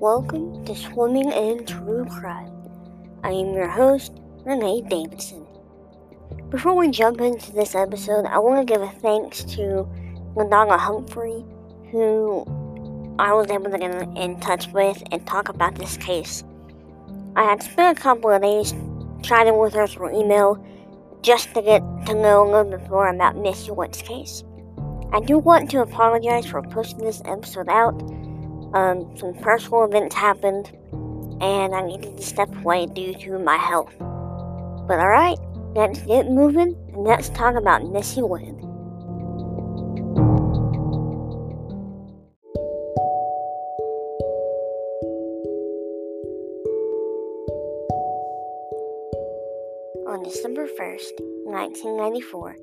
Welcome to Swimming in True Crime. I am your host, Renee Davidson. Before we jump into this episode, I want to give a thanks to LaDonna Humphrey, who I was able to get in touch with and talk about this case. I had spent a couple of days chatting with her through email just to get to know a little bit more about Miss Witt's case. I do want to apologize for pushing this episode out. Um, some personal events happened, and I needed to step away due to my health. But alright, let's get moving and let's talk about Missy Witt. On December 1st, 1994,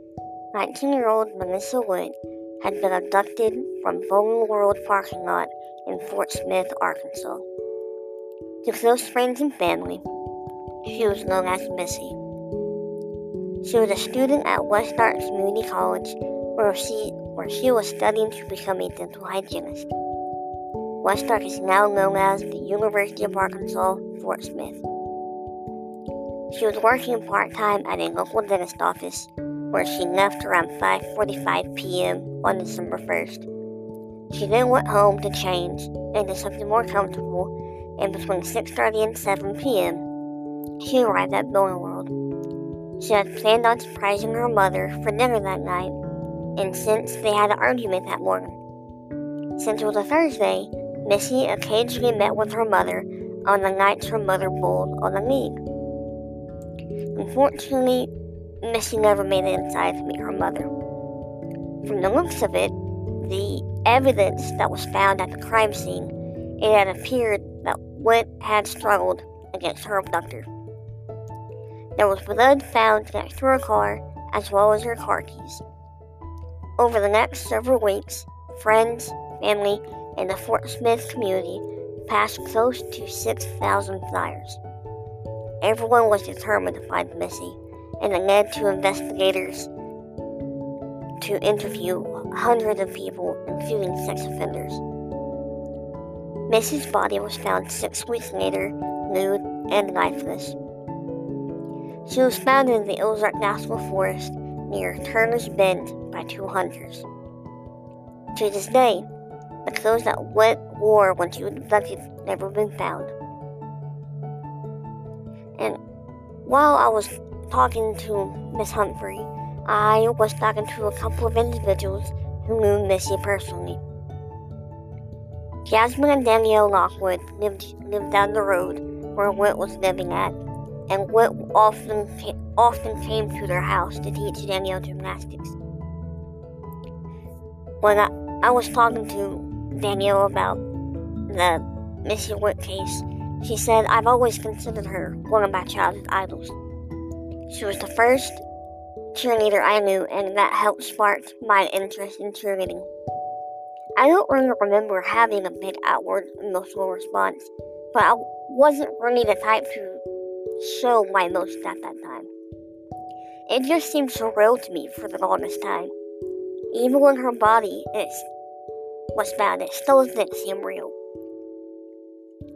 19 year old Melissa Witt had been abducted from Bowling World parking lot in Fort Smith, Arkansas. To close friends and family, she was known as Missy. She was a student at West Westark Community College where she, where she was studying to become a dental hygienist. Westark is now known as the University of Arkansas, Fort Smith. She was working part-time at a local dentist office where she left around 5:45 p.m. on December 1st. She then went home to change into something more comfortable, and between 6:30 and 7 p.m., she arrived at Bowling World. She had planned on surprising her mother for dinner that night, and since they had an argument that morning. Since it was a Thursday, Missy occasionally met with her mother on the nights her mother bowled on the league. Unfortunately, Missy never made it inside to meet her mother. From the looks of it, the evidence that was found at the crime scene, it had appeared that Witt had struggled against her abductor. There was blood found next to her car, as well as her car keys. Over the next several weeks, friends, family, and the Fort Smith community passed close to 6,000 flyers. Everyone was determined to find Missy, and it led to investigators to interview hundreds of people, including sex offenders. Missy's body was found six weeks later, nude and lifeless. She was found in the Ozark National Forest near Turner's Bend by two hunters. To this day, the clothes that went wore when she was abducted never been found. And while I was talking to Miss Humphrey, I was talking to a couple of individuals who knew Missy personally. Jasmine and Danielle Lockwood lived, lived down the road where Witt was living at, and Witt often, often came to their house to teach Danielle gymnastics. When I, I was talking to Danielle about the Missy Witt case, she said, I've always considered her one of my childhood idols. She was the first cheerleader I knew, and that helped spark my interest in cheerleading. I don't really remember having a big outward emotional response, but I wasn't really the type to show my emotions at that time. It just seemed surreal to me for the longest time. Even when her body is, was bad, it still didn't seem real.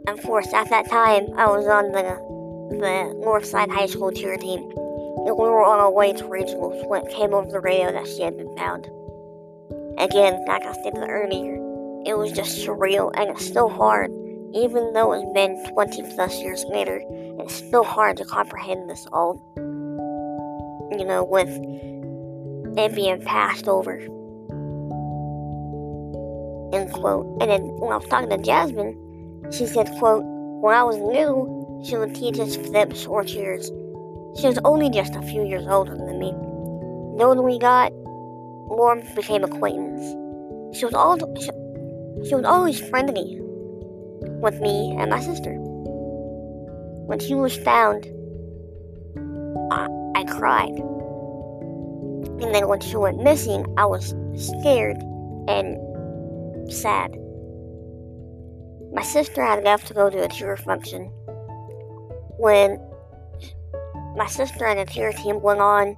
Of course, at that time, I was on the, the Northside High School cheer team, and we were on our way to regionals when it came over the radio that she had been found. Again, like I stated earlier, it was just surreal and it's still hard, even though it's been 20 plus years later, it's still hard to comprehend this all, you know, with it being passed over. End quote. And then when I was talking to Jasmine, she said, quote, When I was little, she would teach us flips or cheers. She was only just a few years older than me. The older we got, more became acquaintance. She was all she, she was always friendly with me and my sister. When she was found, I, I cried. And then when she went missing, I was scared and sad. My sister had left to go to a cheer function. When my sister and the cheer team went on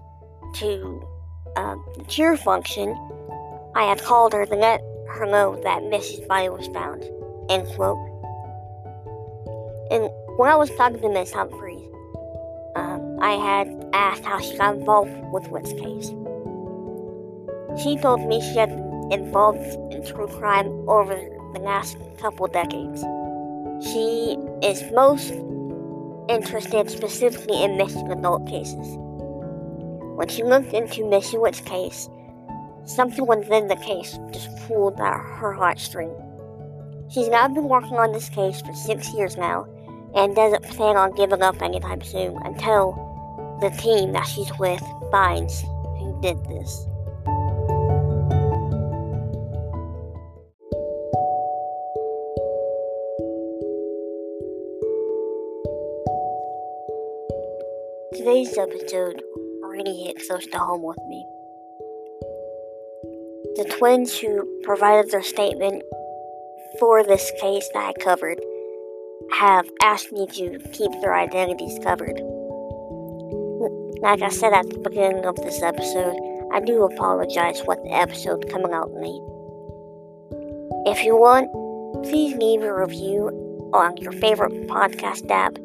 to um, the cheer function, I had called her to let her know that Missy's body was found. End quote. And when I was talking to Miss Humphreys, um, I had asked how she got involved with Witt's case. She told me she had involved in true crime over the last couple decades. She is most interested specifically in missing adult cases. When she looked into Missy Witt's case, something within the case just pulled at her heartstring. She's now been working on this case for six years now and doesn't plan on giving up anytime soon until the team that she's with finds who did this. Today's episode really hit close to home with me. The twins who provided their statement for this case that I covered have asked me to keep their identities covered. Like I said at the beginning of this episode, I do apologize for the episode coming out late. If you want, please leave a review on your favorite podcast app,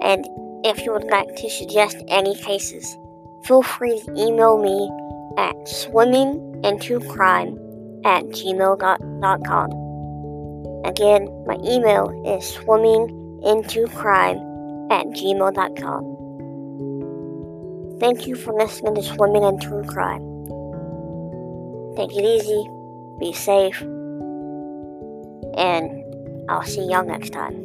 and if you would like to suggest any cases, feel free to email me at swimmingintocrime at gmail.com. Again, my email is swimmingintocrime at gmail.com. Thank you for listening to Swimming in True Crime. Take it easy, be safe, and I'll see y'all next time.